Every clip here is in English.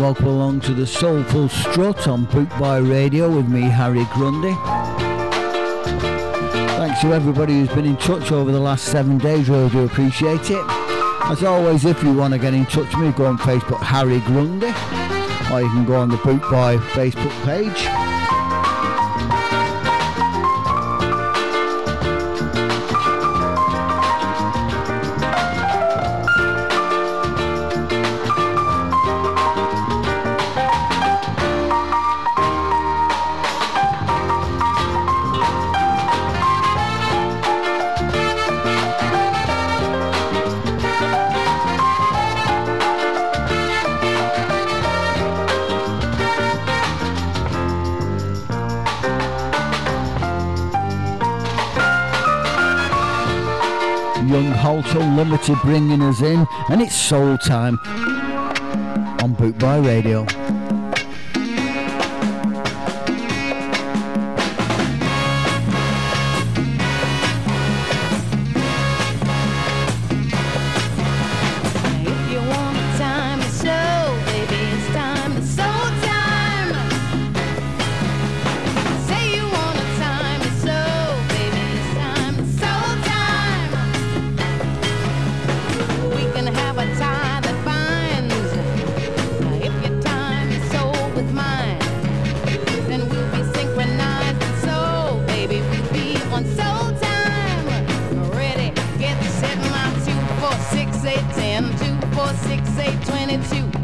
Welcome along to the Soulful Strut on Bootboy Radio with me, Harry Grundy. Thanks to everybody who's been in touch over the last seven days, really do appreciate it. As always, if you want to get in touch with me, go on Facebook, Harry Grundy, or you can go on the Bootboy Facebook page. Bringing us in, and it's soul time on Boot Bootboy Radio. say 22.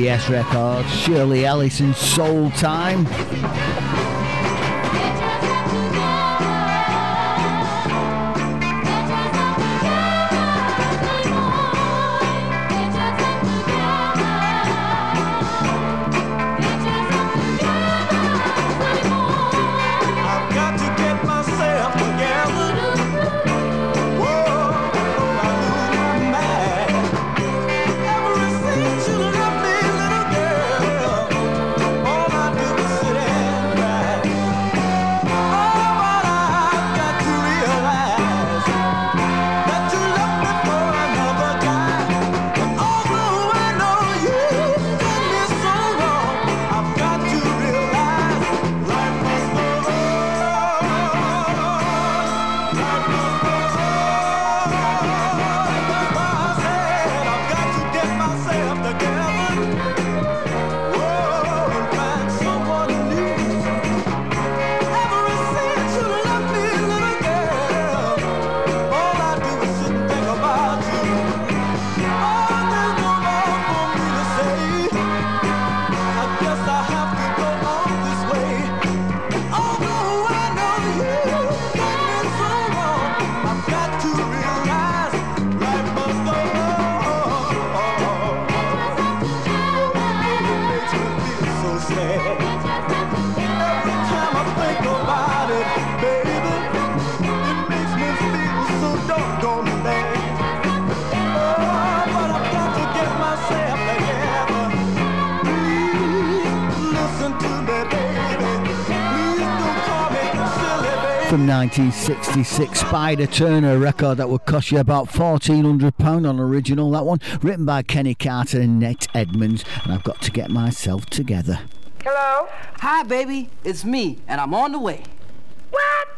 CBS Records, Shirley Ellison, Soul Time. 1966 Spider Turner record that would cost you about £1,400 on original. That one written by Kenny Carter and Nate Edmonds, and I've got to get myself together. Hello? Hi, baby. It's me, and I'm on the way. What?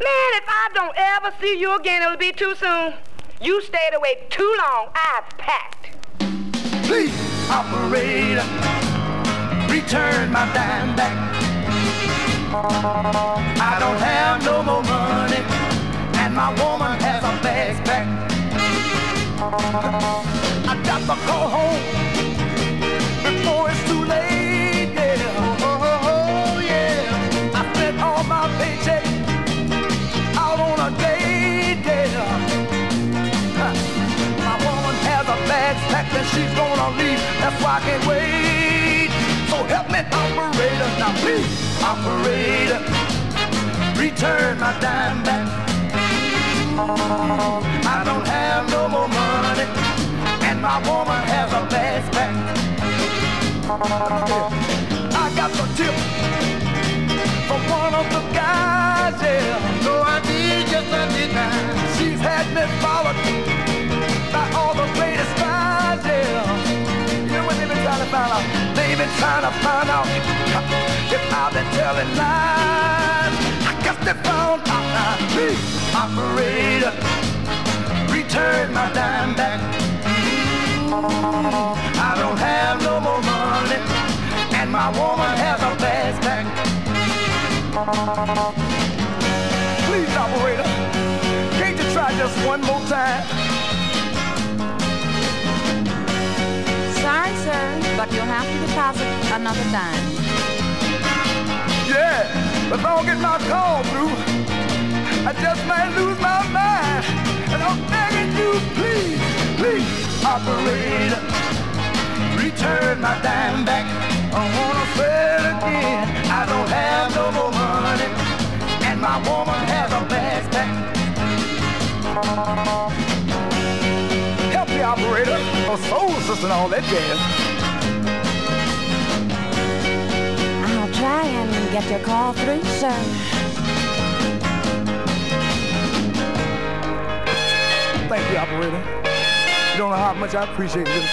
Man, if I don't ever see you again, it'll be too soon. You stayed away too long. I've packed. Please, operator, return my dime back. I don't have no more money, and my woman has a bags back. I got to go home before it's too late. Yeah, oh, yeah. I spent all my paycheck out on a date. Yeah, my woman has a bags packed and she's gonna leave. That's why I can't wait. So help me, operator, now please operator, return my dime back. I don't have no more money, and my woman has a bad back. I got the tip from one of the guys, yeah. So I did, just I did. She's had me followed by all the greatest guys, yeah. You know what they've been trying to find out? Been trying to find out if if I've been telling lies. I guess they found out now. Please, operator, return my dime back. I don't have no more money, and my woman has a fast back. Please, operator, can't you try just one more time? Sorry, sir, but you'll have to deposit another dime. Yeah, but don't get my call through, I just might lose my mind. And I'm begging you, please, please, operator, return my dime back. I wanna sell again. I don't have no more money, and my woman has a bad back. Operator, or soul sister and all that jazz. I'll try and get your call through, sir. Thank you, operator. You don't know how much I appreciate this.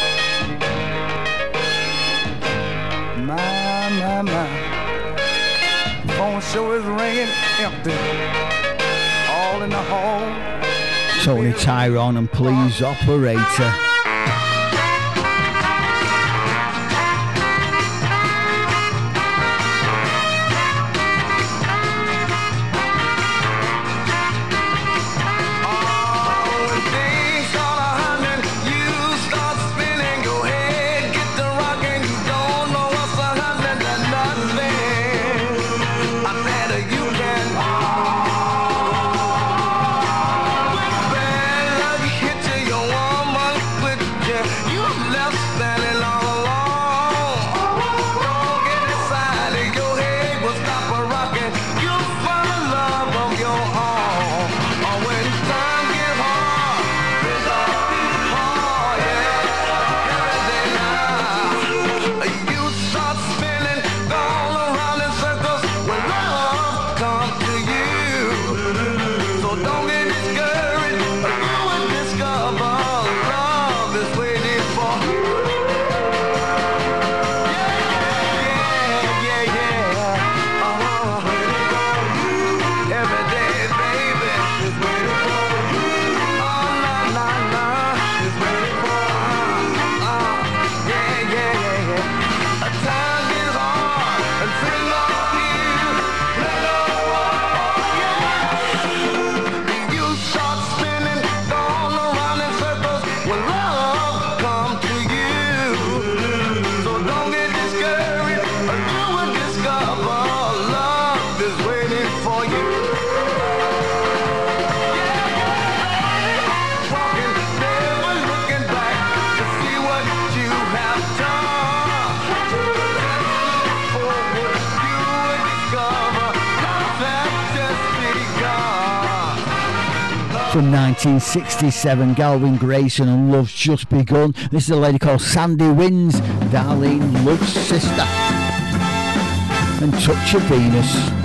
My, my, my. Phone show is ringing empty. All in the hall. Tony Tyrone and please operator. From 1967, Galvin Grayson and Love's Just Begun. This is a lady called Sandy Wyns, Darlene Love's sister, and Touch of Venus.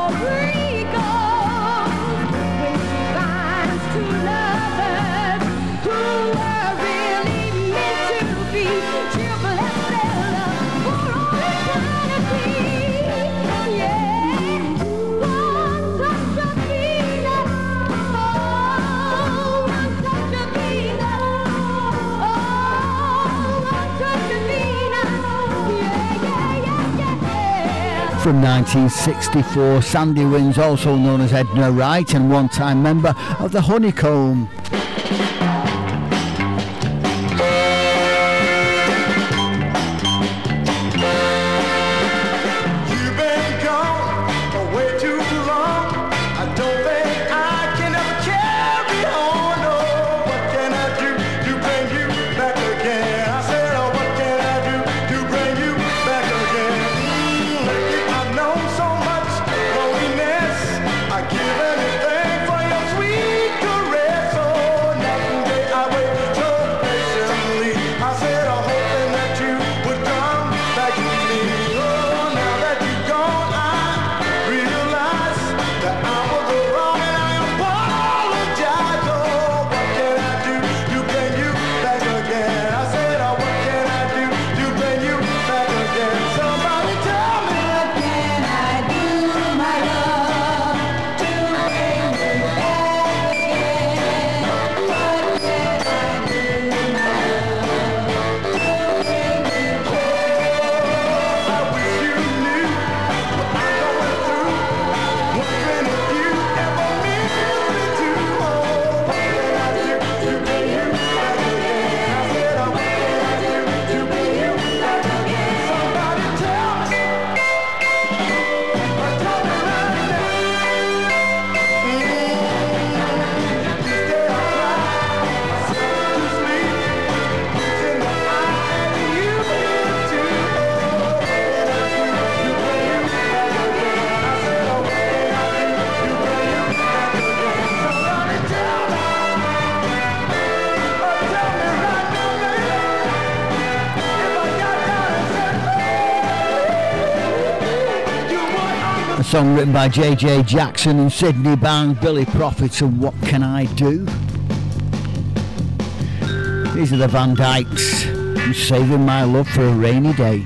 from 1964. Sandy Wyns, also known as Edna Wright, and one time member of the Honey Cone. Song written by J.J. Jackson and Sydney Bang, Billy Prophet and What Can I Do? These are the Van Dykes and Saving My Love for a Rainy Day.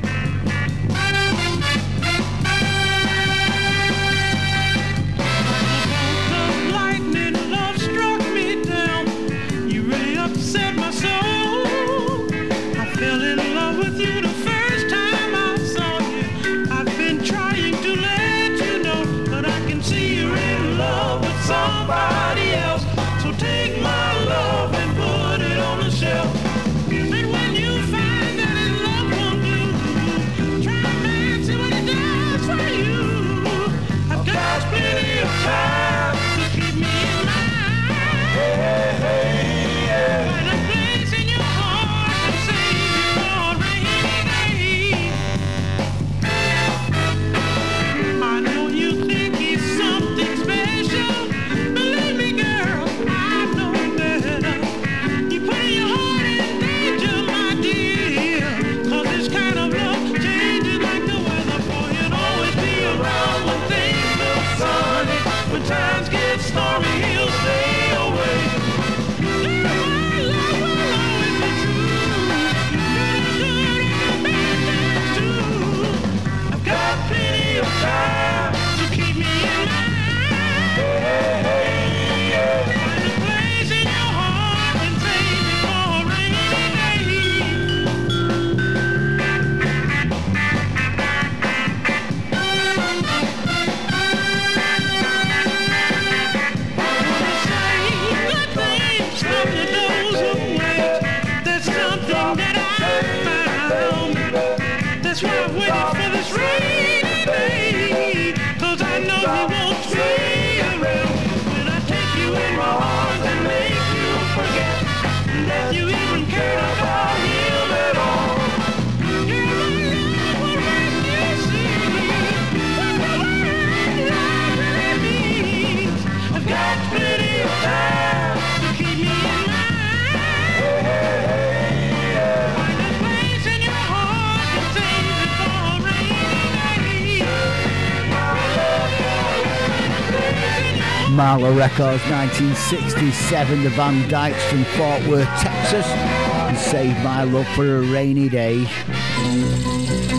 Marlowe Records, 1967. The Van Dykes from Fort Worth, Texas. And Save My Love for a Rainy Day.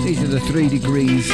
These are the three degrees.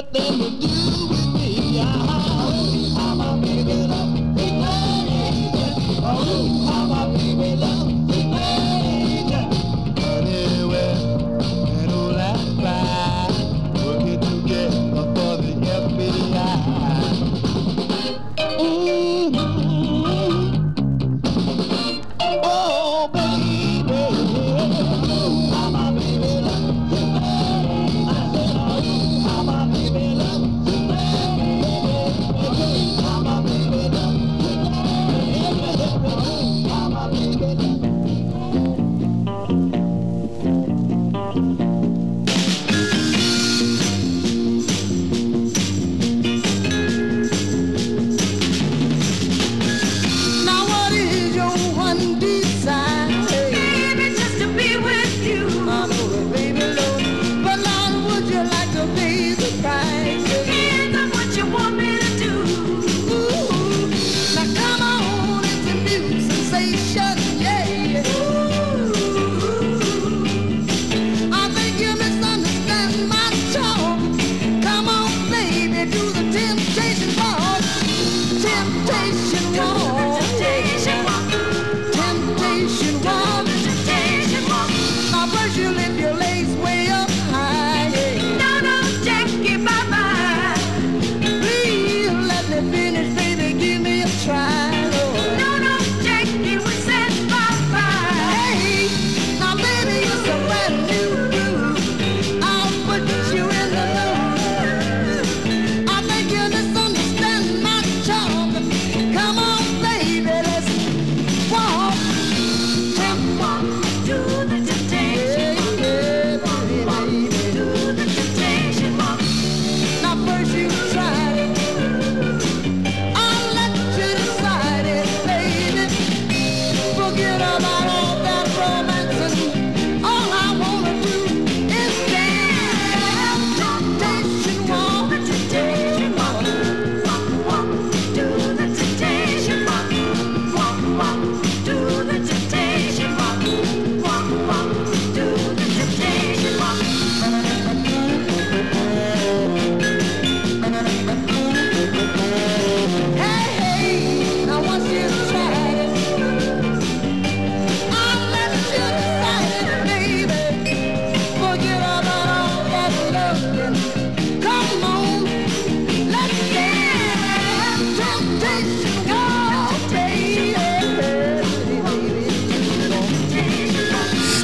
Whoa.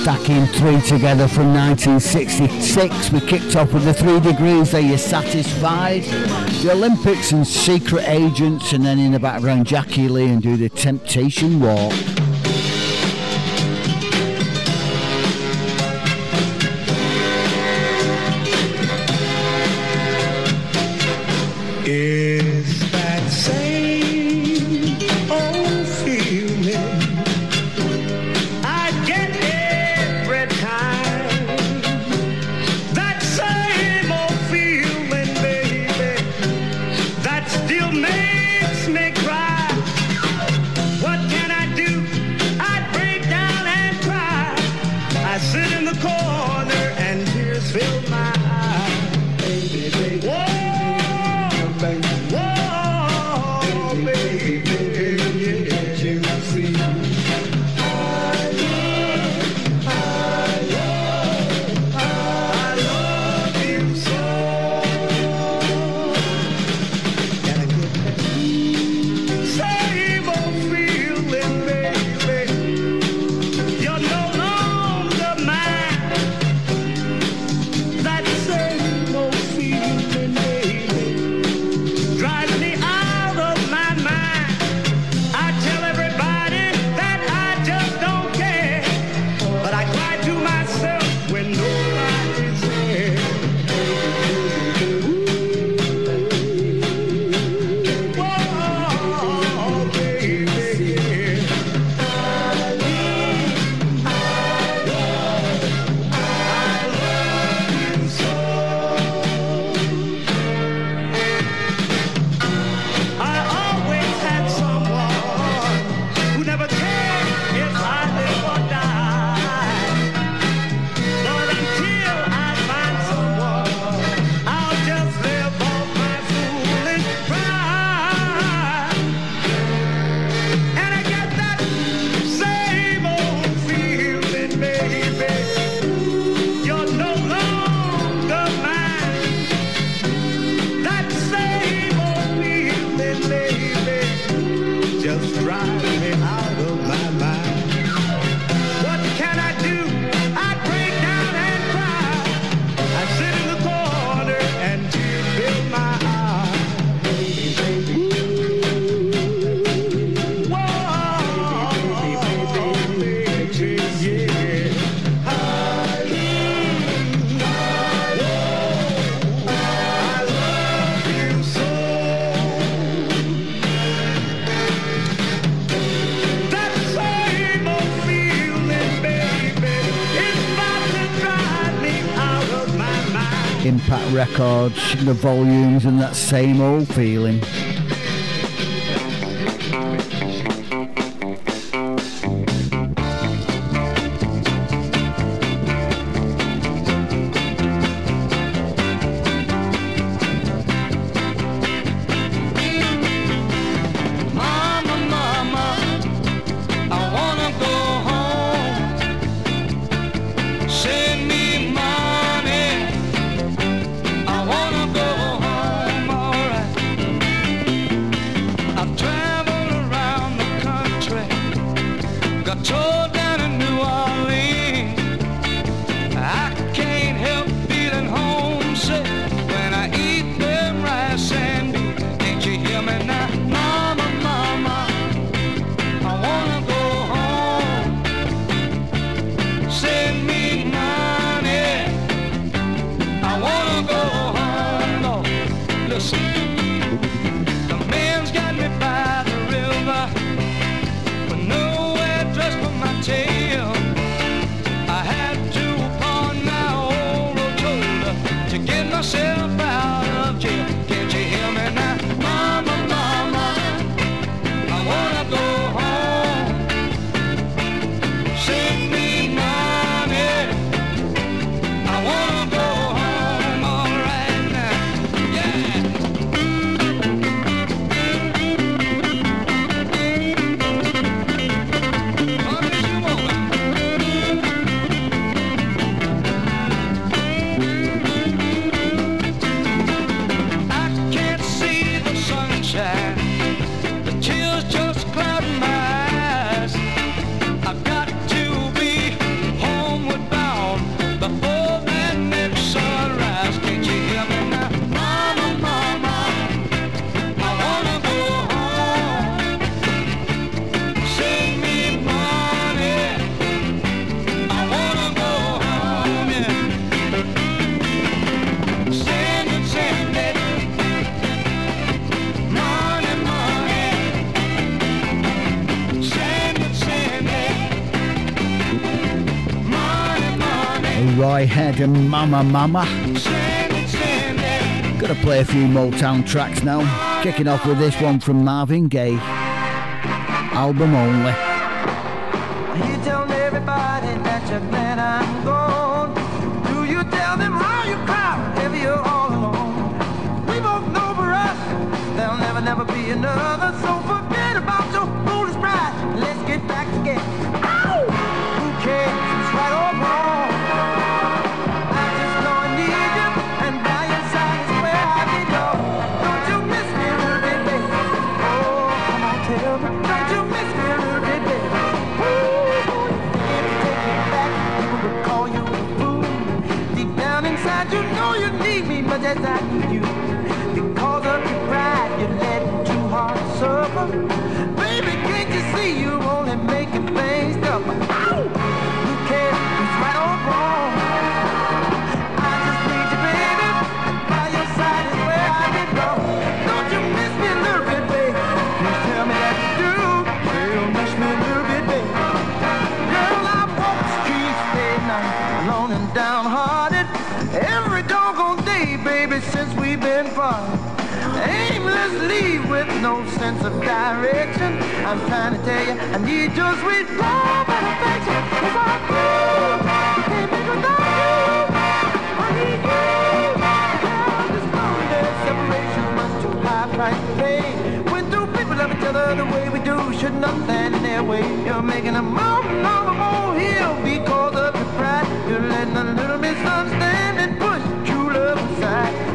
Stacking three together from 1966. We kicked off with the three degrees. Are you satisfied? The Olympics and Secret Agents, and then in the background, Jackie Lee and do the Temptation Walk. The volumes and that same old feeling. Dragon, Mama Mama. Gonna play a few Motown tracks now. Kicking off with this one from Marvin Gaye. Album only. You tell everybody that you're glad I'm gone. Do you tell them how you cry you're all alone? We both know for us there'll never, never be another. So no sense of direction. I'm trying to tell you, I need your sweet love and affection. Cause I feel I can't live without you. I need you. Now this lonely separation was too high price to pay. When two people love each other the way we do, should not stand in their way. You're making a mountain out of a molehill because of your pride. You're letting a little misunderstanding push true love aside.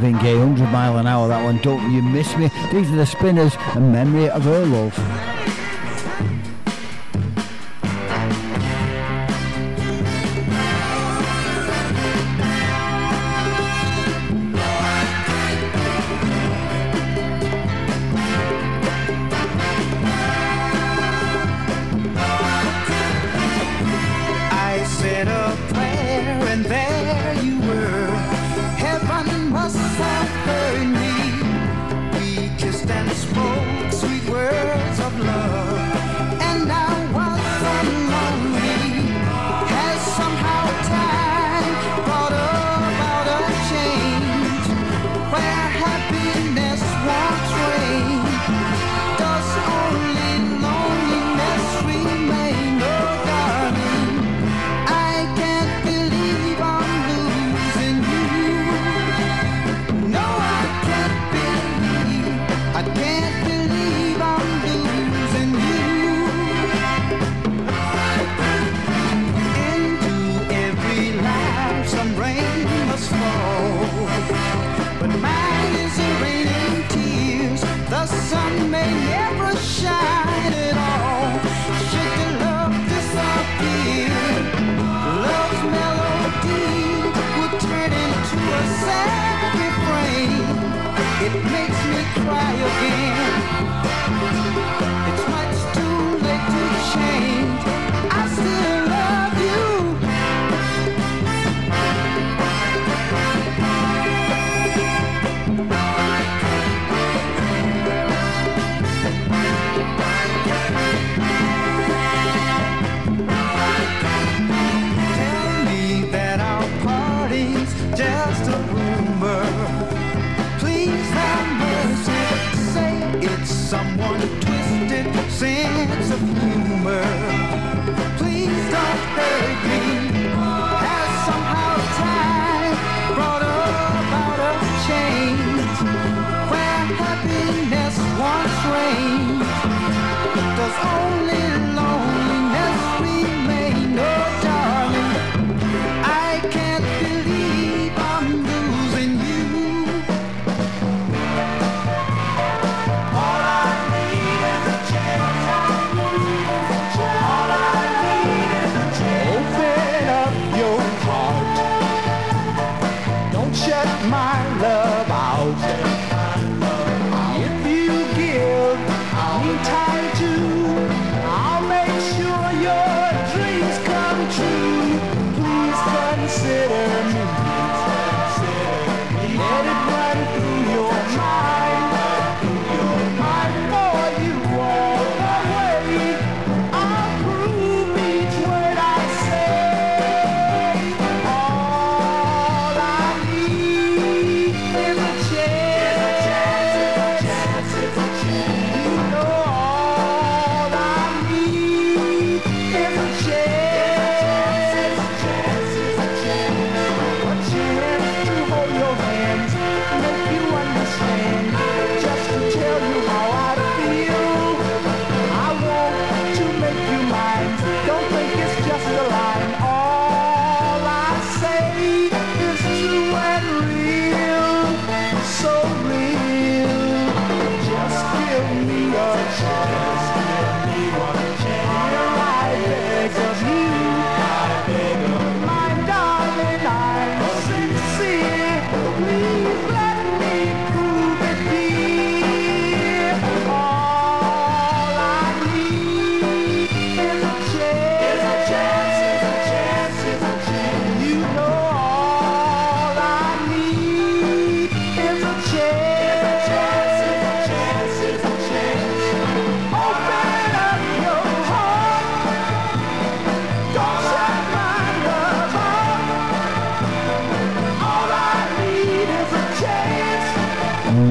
Marvin Gaye, 100 mile an hour that one. Don't you miss me? These are the spinners and memory of her love.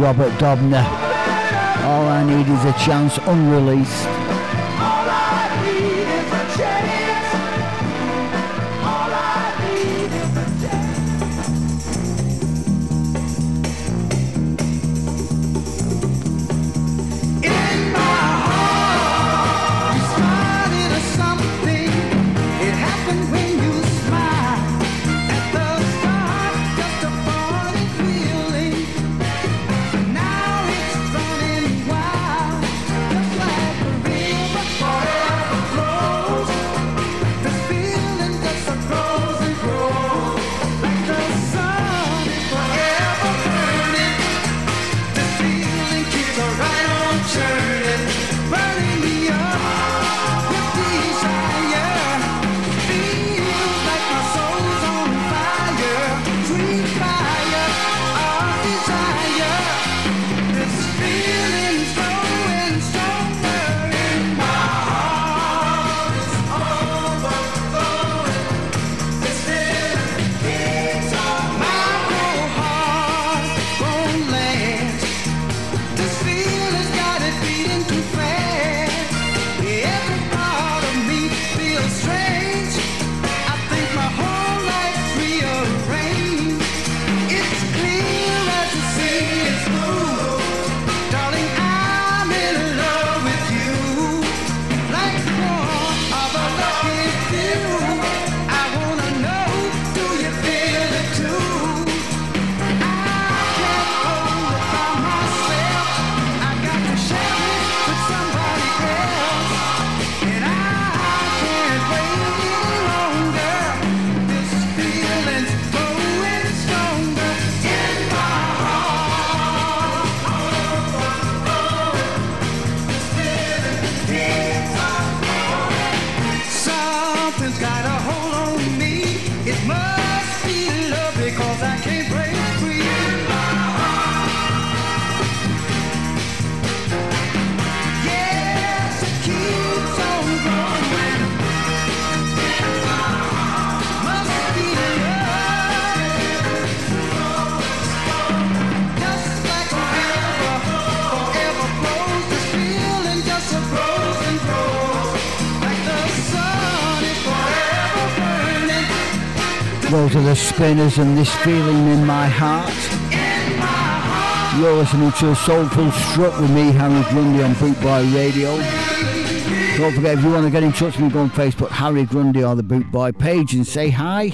Robert Dobyne. All I need is a chance unreleased. Those are the spinners and this feeling in my heart. You're listening to a Soulful Strut with me, Harry Grundy on Bootboy Radio. Don't forget, if you want to get in touch with me, go on Facebook, Harry Grundy or the Bootboy page and say hi.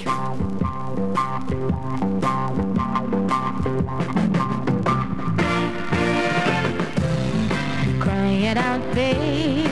crying out, baby,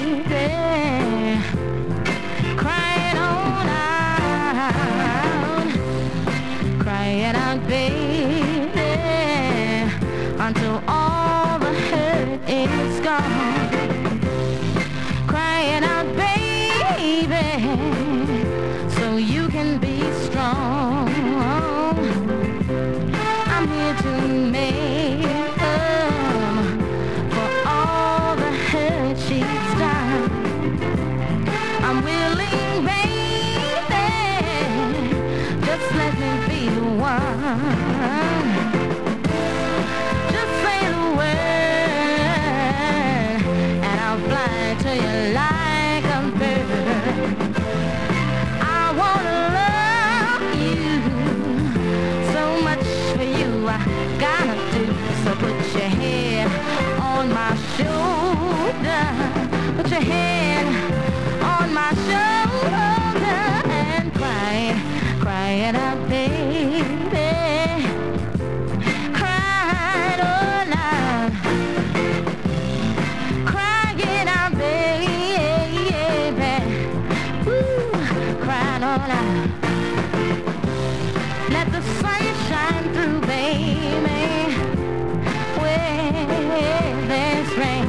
train.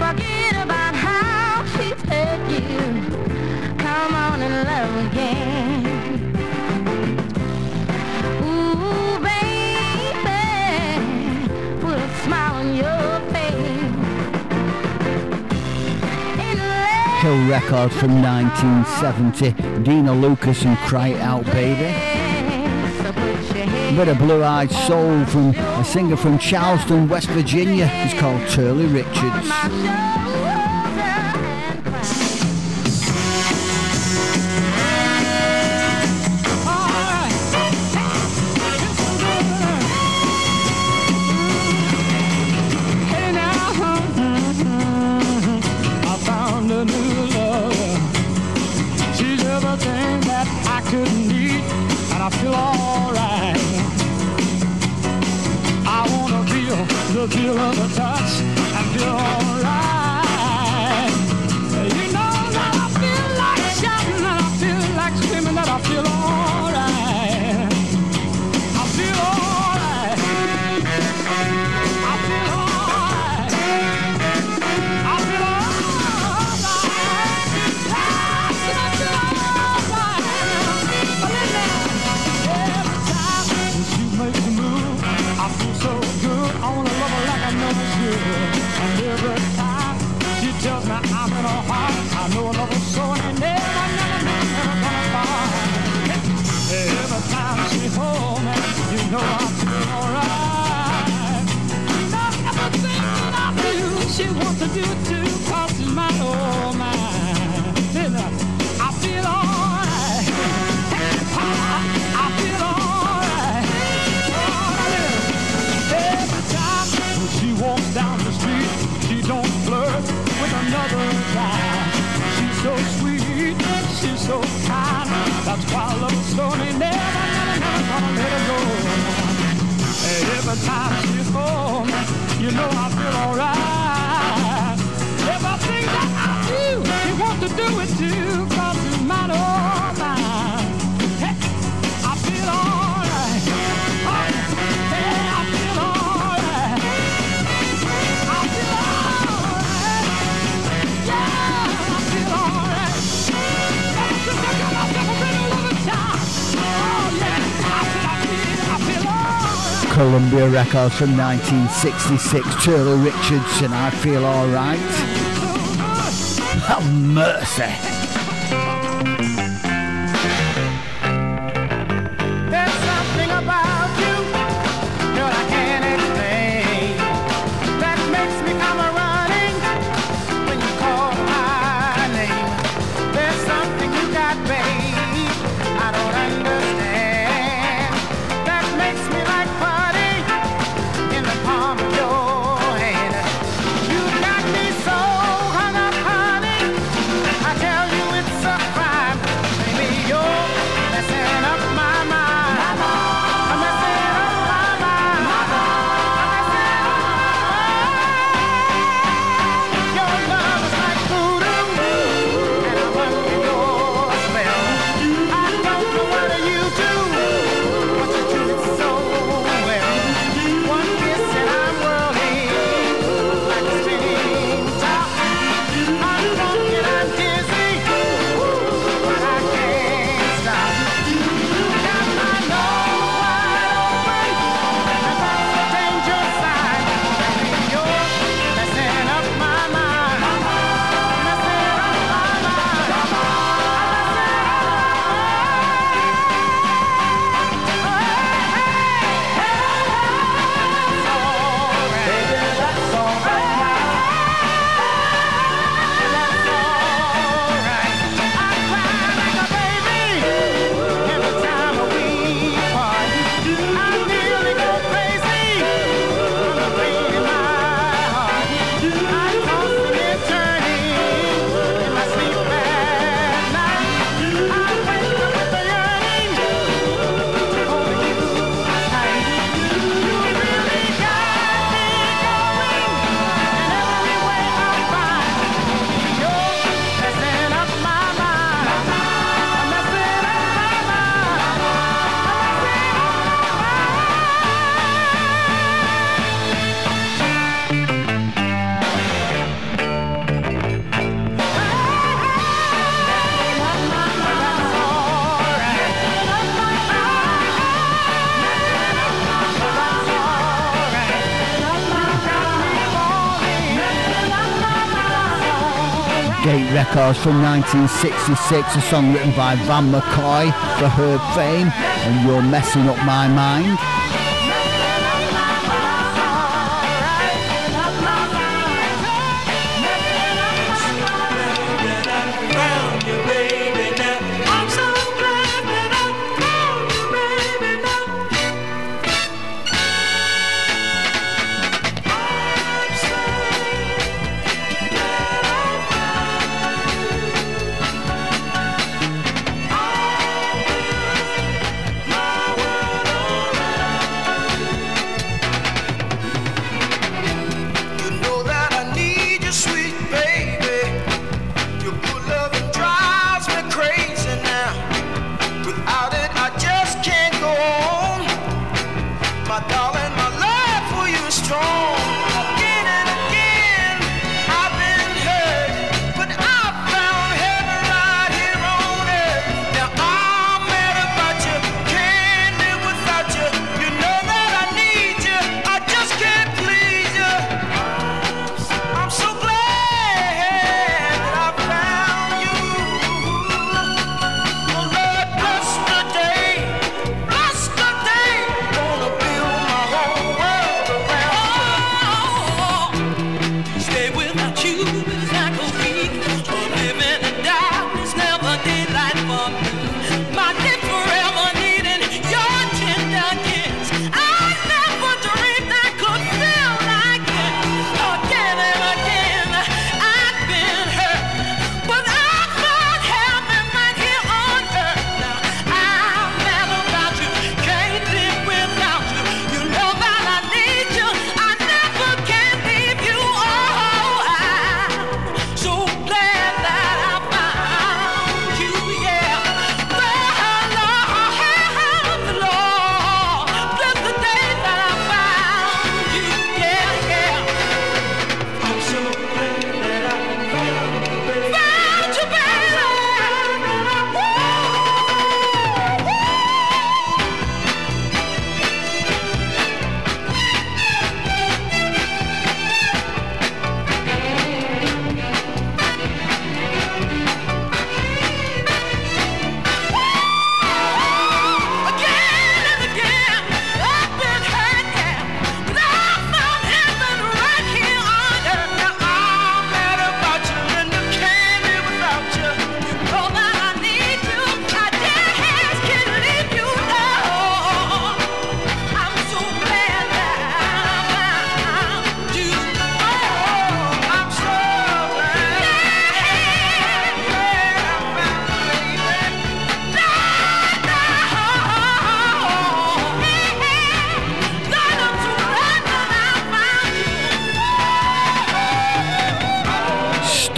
Forget about how hurt you. Come on and love again. Hill record from 1970, Dina Lucas and Cry Out Baby bit of blue eyed soul from a singer from Charleston, West Virginia. He's called Turley Richards. Columbia Records from 1966, Turley Richards, I Feel Alright. Have mercy. Records from 1966, a song written by Van McCoy for Herb Fame, and You're Messing Up My Mind.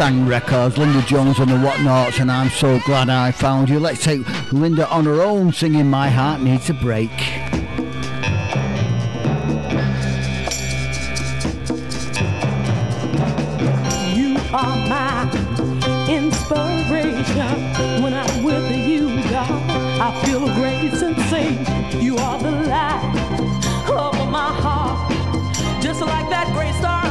Records, Linda Jones and the Whatnots, and I'm so glad I found you. Let's take Linda on her own singing My Heart Needs a Break. You are my inspiration. When I'm with you, God, I feel a great sensation. You are the light of my heart, just like that great star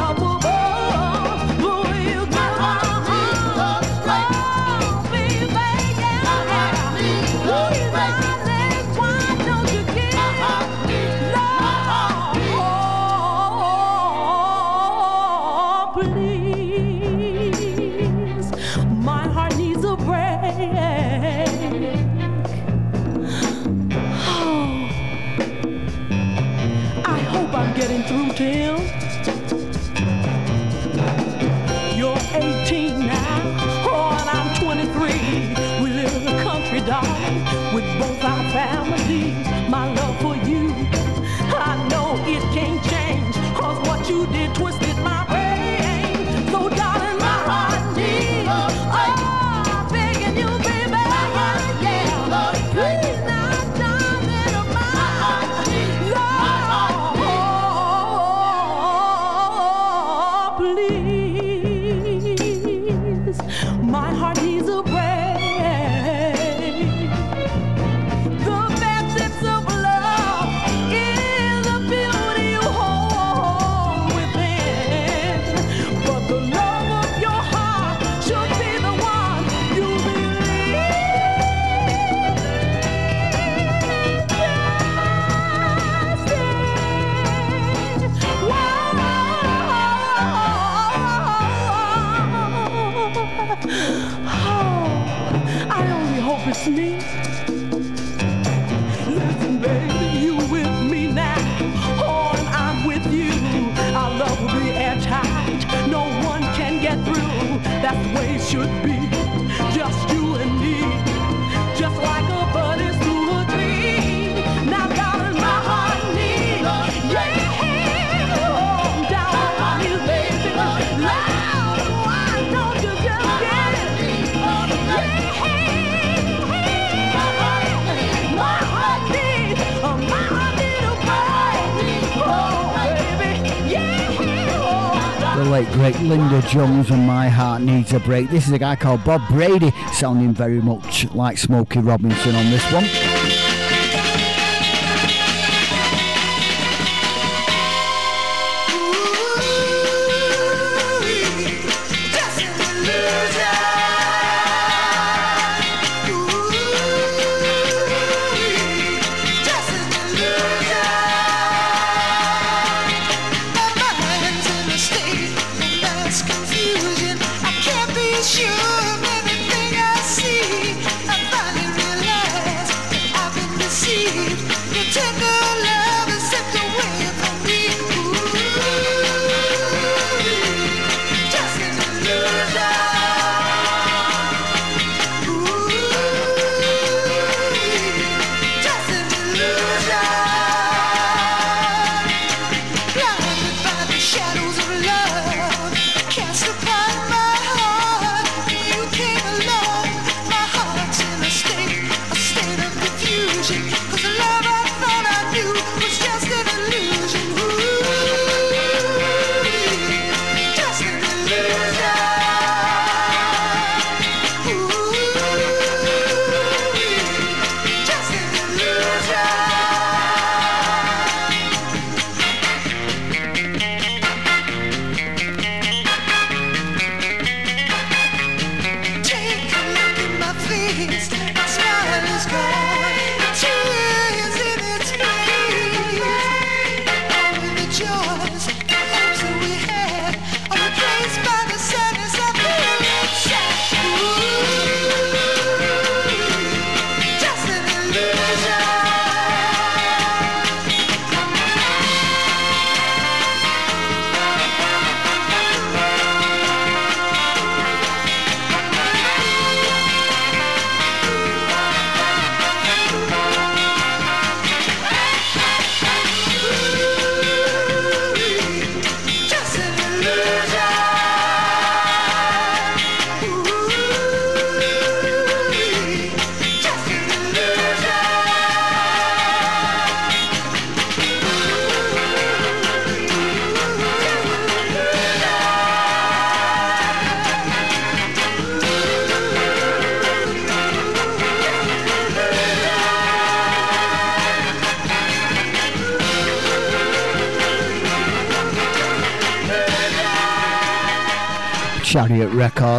I'm the late great Linda Jones and My Heart Needs a Break. This is a guy called Bob Brady, sounding very much like Smokey Robinson on this one.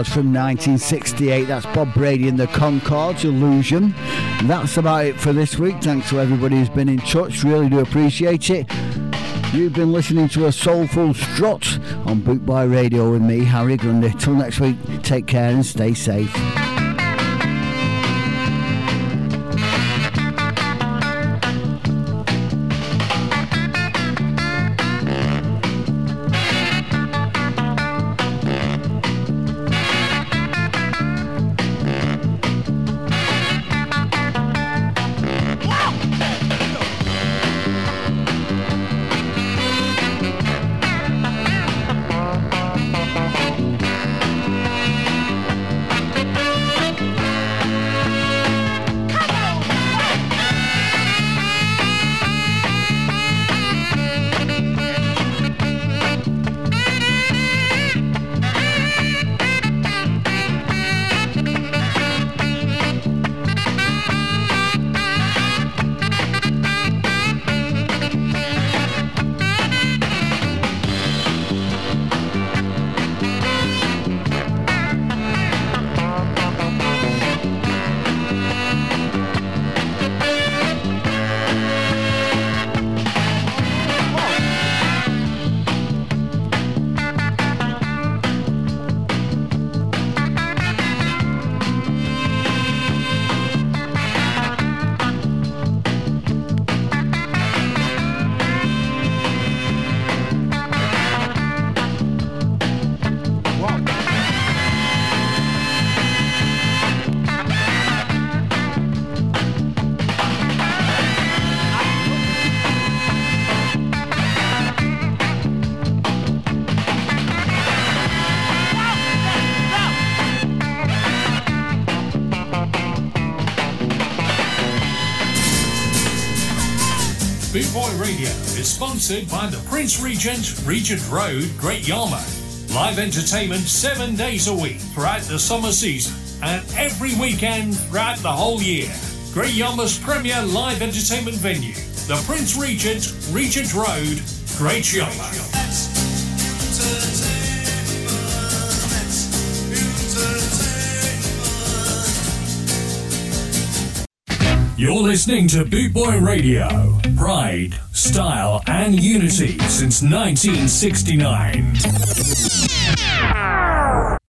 From 1968. That's Bob Brady and the Concords, Illusion. And that's about it for this week. Thanks to everybody who's been in touch. Really do appreciate it. You've been listening to a soulful strut on Boot Boy Radio with me, Harry Grundy. Till next week, take care and stay safe. Sponsored by the Prince Regent, Regent Road, Great Yarmouth. Live entertainment seven days a week throughout the summer season and every weekend throughout the whole year. Great Yarmouth's premier live entertainment venue, the Prince Regent, Regent Road, Great Yarmouth. You're listening to Boot Boy Radio. Pride, style, and unity since 1969.